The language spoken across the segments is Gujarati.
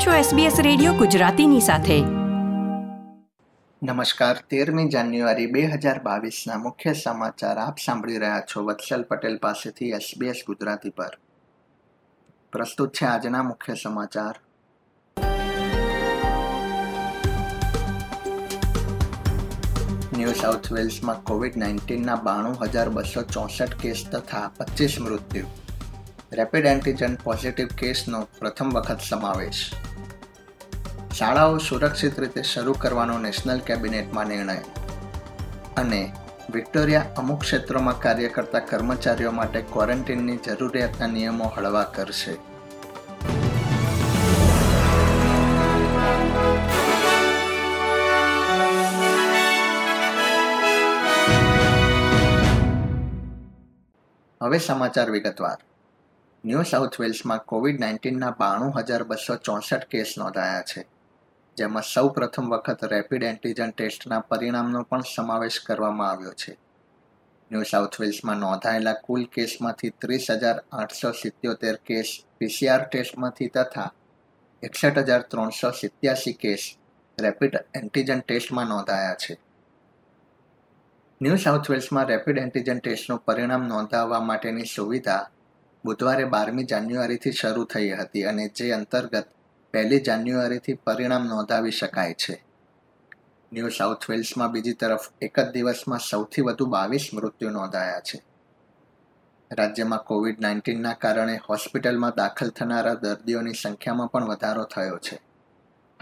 આપ છો SBS રેડિયો ગુજરાતીની સાથે. નમસ્કાર, તેરમી જાન્યુઆરી બે હજાર બાવીસના મુખ્ય સમાચાર આપ સાંભળી રહ્યા છો વત્સલ પટેલ પાસેથી SBS ગુજરાતી પર. પ્રસ્તુત છે આજના મુખ્ય સમાચાર. ન્યૂ સાઉથ વેલ્સમાં કોવિડ નાઇન્ટીનના બાણું હજાર બસો ચોસઠ કેસ તથા પચીસ મૃત્યુ. રેપિડ એન્ટીજન પોઝિટિવ કેસનો પ્રથમ વખત સમાવેશ. શાળાઓ સુરક્ષિત રીતે શરૂ કરવાનો નેશનલ કેબિનેટમાં નિર્ણય અને વિક્ટોરિયા અમુક ક્ષેત્રોમાં કાર્ય કરતા કર્મચારીઓ માટે ક્વોરન્ટીનની જરૂરિયાતના નિયમો હળવા કરશે. હવે સમાચાર વિગતવાર. ન્યૂ સાઉથ વેલ્સમાં કોવિડ નાઇન્ટીનના બાણું હજાર બસો ચોસઠ કેસ નોંધાયા છે. જેમાં સૌ પ્રથમ વખત રેપિડ એન્ટીજન ટેસ્ટના પરિણામનો પણ સમાવેશ કરવામાં આવ્યો છે. ન્યૂ સાઉથ વેલ્સમાં નોંધાયેલા કુલ કેસમાંથી ત્રીસ હજાર આઠસો સિત્યોતેર કેસ પીસીઆર ટેસ્ટમાંથી તથા એકસઠ હજાર ત્રણસો સિત્યાસી કેસ રેપિડ એન્ટીજન ટેસ્ટમાં નોંધાયા છે. ન્યૂ સાઉથ વેલ્સમાં રેપિડ એન્ટીજન ટેસ્ટનું પરિણામ નોંધાવવા માટેની સુવિધા બુધવારે બારમી જાન્યુઆરીથી શરૂ થઈ હતી અને જે અંતર્ગત પહેલી જાન્યુઆરીથી પરિણામ નોંધાવી શકાય છે. ન્યૂ સાઉથ વેલ્સમાં બીજી તરફ એક જ દિવસમાં સૌથી વધુ બાવીસ મૃત્યુ નોંધાયા છે. રાજ્યમાં કોવિડ નાઇન્ટીનના કારણે હોસ્પિટલમાં દાખલ થનારા દર્દીઓની સંખ્યામાં પણ વધારો થયો છે.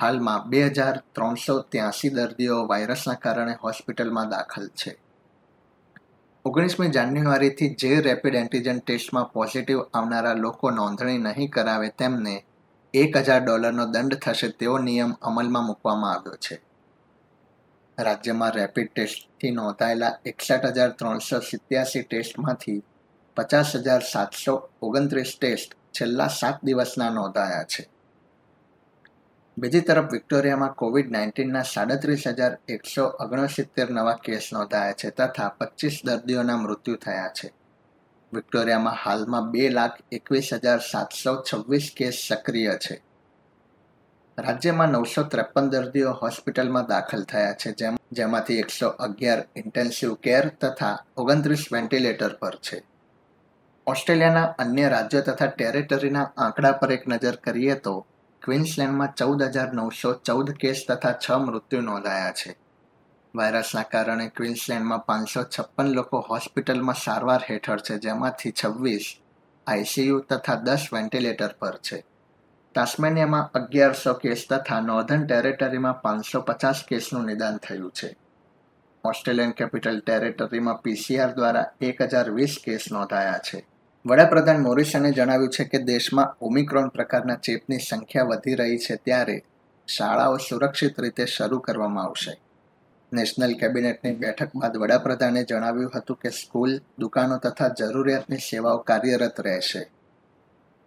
હાલમાં બે હજાર ત્રણસો ત્યાસી દર્દીઓ વાયરસના કારણે હોસ્પિટલમાં દાખલ છે. ઓગણીસમી જાન્યુઆરીથી જે રેપિડ એન્ટીજન ટેસ્ટમાં પોઝિટિવ આવનારા લોકો નોંધણી નહીં કરાવે તેમને એક હજાર ડોલરનો દંડ થશે તેવો નિયમ અમલમાં મૂકવામાં આવ્યો છે. રાજ્યમાં રેપિડ ટેસ્ટથી નોંધાયેલા એકસઠ હજાર ત્રણસો સિત્યાસી ટેસ્ટમાંથી પચાસ હજાર સાતસો ઓગણત્રીસ ટેસ્ટ છેલ્લા સાત દિવસના નોંધાયા છે. બીજી તરફ વિક્ટોરિયામાં કોવિડ નાઇન્ટીનના સાડત્રીસ હજાર એકસો ઓગણસિત્તેર નવા કેસ નોંધાયા છે તથા પચીસ દર્દીઓના મૃત્યુ થયા છે. વિક્ટોરિયામાં હાલમાં બે લાખ એકવીસ હજાર સાતસો છવ્વીસ કેસ સક્રિય છે. રાજ્યમાં નવસો ત્રેપન દર્દીઓ હોસ્પિટલમાં દાખલ થયા છે, જેમ, જેમાંથી એકસો અગિયાર ઇન્ટેન્સિવ કેર તથા ઓગણત્રીસ વેન્ટિલેટર પર છે. ઓસ્ટ્રેલિયાના અન્ય રાજ્યો તથા ટેરેટરીના આંકડા પર એક નજર કરીએ તો, ક્વીન્સલેન્ડમાં ચૌદ હજાર નવસો ચૌદ કેસ તથા છ મૃત્યુ નોંધાયા છે. વાયરસના કારણે ક્વિન્સલેન્ડમાં પાંચસો છપ્પન લોકો હોસ્પિટલમાં સારવાર હેઠળ છે, જેમાંથી છવ્વીસ આઈસીયુ તથા દસ વેન્ટિલેટર પર છે. તાસ્મેનિયામાં અગિયારસો કેસ તથા નોર્ધન ટેરેટરીમાં પાંચસો પચાસ કેસનું નિદાન થયું છે. ઓસ્ટ્રેલિયન કેપિટલ ટેરેટરીમાં પીસીઆર દ્વારા એક હજાર વીસ કેસ નોંધાયા છે. વડાપ્રધાન મોરિસને જણાવ્યું છે કે દેશમાં ઓમિક્રોન પ્રકારના ચેપની સંખ્યા વધી રહી છે, ત્યારે શાળાઓ સુરક્ષિત રીતે શરૂ કરવામાં આવશે. નેશનલ કેબિનેટની બેઠક બાદ વડાપ્રધાને જણાવ્યું હતું કે સ્કૂલ, દુકાનો તથા જરૂરિયાતની સેવાઓ કાર્યરત રહેશે.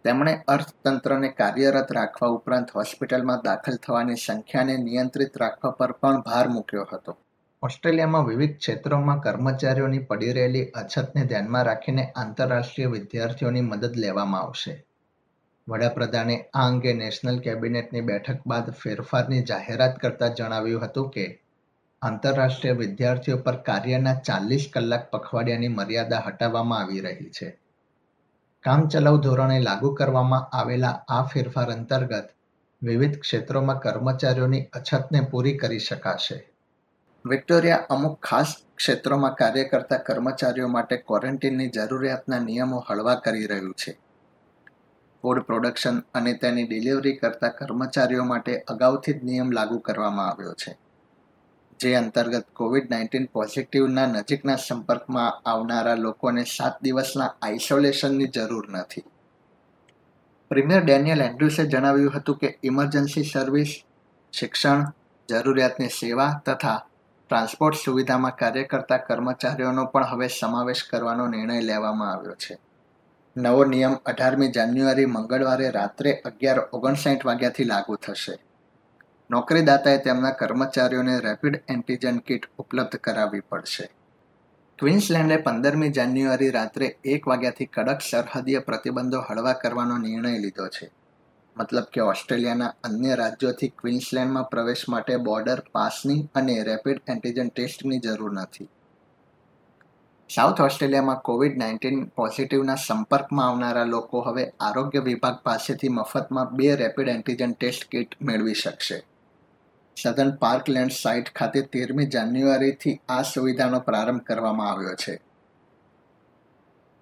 તેમણે અર્થતંત્રને કાર્યરત રાખવા ઉપરાંત હોસ્પિટલમાં દાખલ થવાની સંખ્યાને નિયંત્રિત રાખવા પર પણ ભાર મૂક્યો હતો. ઓસ્ટ્રેલિયામાં વિવિધ ક્ષેત્રોમાં કર્મચારીઓની પડી રહેલી અછતને ધ્યાનમાં રાખીને આંતરરાષ્ટ્રીય વિદ્યાર્થીઓની મદદ લેવામાં આવશે. વડાપ્રધાને આ અંગે નેશનલ કેબિનેટની બેઠક બાદ ફેરફારની જાહેરાત કરતા જણાવ્યું હતું કે આંતરરાષ્ટ્રીય વિદ્યાર્થીઓ પર કાર્યના ચાલીસ કલાક પખવાડિયાની મર્યાદા હટાવવામાં આવી રહી છે. કામચલાઉ ધોરણે લાગુ કરવામાં આવેલા આ ફેરફાર અંતર્ગત વિવિધ ક્ષેત્રોમાં કર્મચારીઓની અછતને પૂરી કરી શકાશે. વિક્ટોરિયા અમુક ખાસ ક્ષેત્રોમાં કાર્ય કરતા કર્મચારીઓ માટે ક્વોરન્ટીનની જરૂરિયાતના નિયમો હળવા કરી રહ્યું છે. ફૂડ પ્રોડક્શન અને તેની ડિલિવરી કરતા કર્મચારીઓ માટે અગાઉથી જ નિયમ લાગુ કરવામાં આવ્યો છે. જે અંતર્ગત કોવિડ નાઇન્ટીન પોઝિટિવના નજીકના સંપર્કમાં આવનારા લોકોને સાત દિવસના આઇસોલેશનની જરૂર નથી. પ્રીમિયર ડેનિયલ એન્ડ્રુસે જણાવ્યું હતું કે ઇમરજન્સી સર્વિસ, શિક્ષણ, જરૂરિયાતની સેવા તથા ટ્રાન્સપોર્ટ સુવિધામાં કાર્ય કરતા કર્મચારીઓનો પણ હવે સમાવેશ કરવાનો નિર્ણય લેવામાં આવ્યો છે. નવો નિયમ અઢારમી જાન્યુઆરી મંગળવારે રાત્રે અગિયાર ઓગણસાઠ વાગ્યાથી લાગુ થશે. નોકરીદાતાએ તેમના કર્મચારીઓને રેપિડ એન્ટીજન કિટ ઉપલબ્ધ કરાવવી પડશે. ક્વિન્સલેન્ડે પંદરમી જાન્યુઆરી રાત્રે એક વાગ્યાથી કડક સરહદીય પ્રતિબંધો હળવા કરવાનો નિર્ણય લીધો છે. મતલબ કે ઓસ્ટ્રેલિયાના અન્ય રાજ્યોથી ક્વિન્સલેન્ડમાં પ્રવેશ માટે બોર્ડર પાસની અને રેપિડ એન્ટીજન ટેસ્ટની જરૂર નથી. સાઉથ ઓસ્ટ્રેલિયામાં કોવિડ નાઇન્ટીન પોઝિટિવના સંપર્કમાં આવનારા લોકો હવે આરોગ્ય વિભાગ પાસેથી મફતમાં બે રેપિડ એન્ટીજન ટેસ્ટ કિટ મેળવી શકશે. સધન પાર્કલેન્ડ સાઇટ ખાતે તેરમી જાન્યુઆરીથી આ સુવિધાનો પ્રારંભ કરવામાં આવ્યો છે.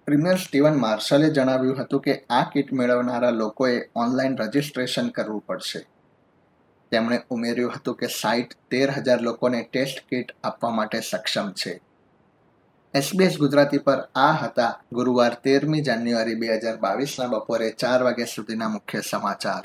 પ્રીમિયર સ્ટીવન માર્શલે જણાવ્યું હતું કે આ કિટ મેળવનારા લોકોએ ઓનલાઈન રજિસ્ટ્રેશન કરવું પડશે. તેમણે ઉમેર્યું હતું કે સાઇટ તેર હજાર લોકોને ટેસ્ટ કિટ આપવા માટે સક્ષમ છે. એસબીએસ ગુજરાતી પર આ હતા ગુરુવાર તેરમી જાન્યુઆરી બે હજાર બાવીસના બપોરે ચાર વાગ્યા સુધીના મુખ્ય સમાચાર.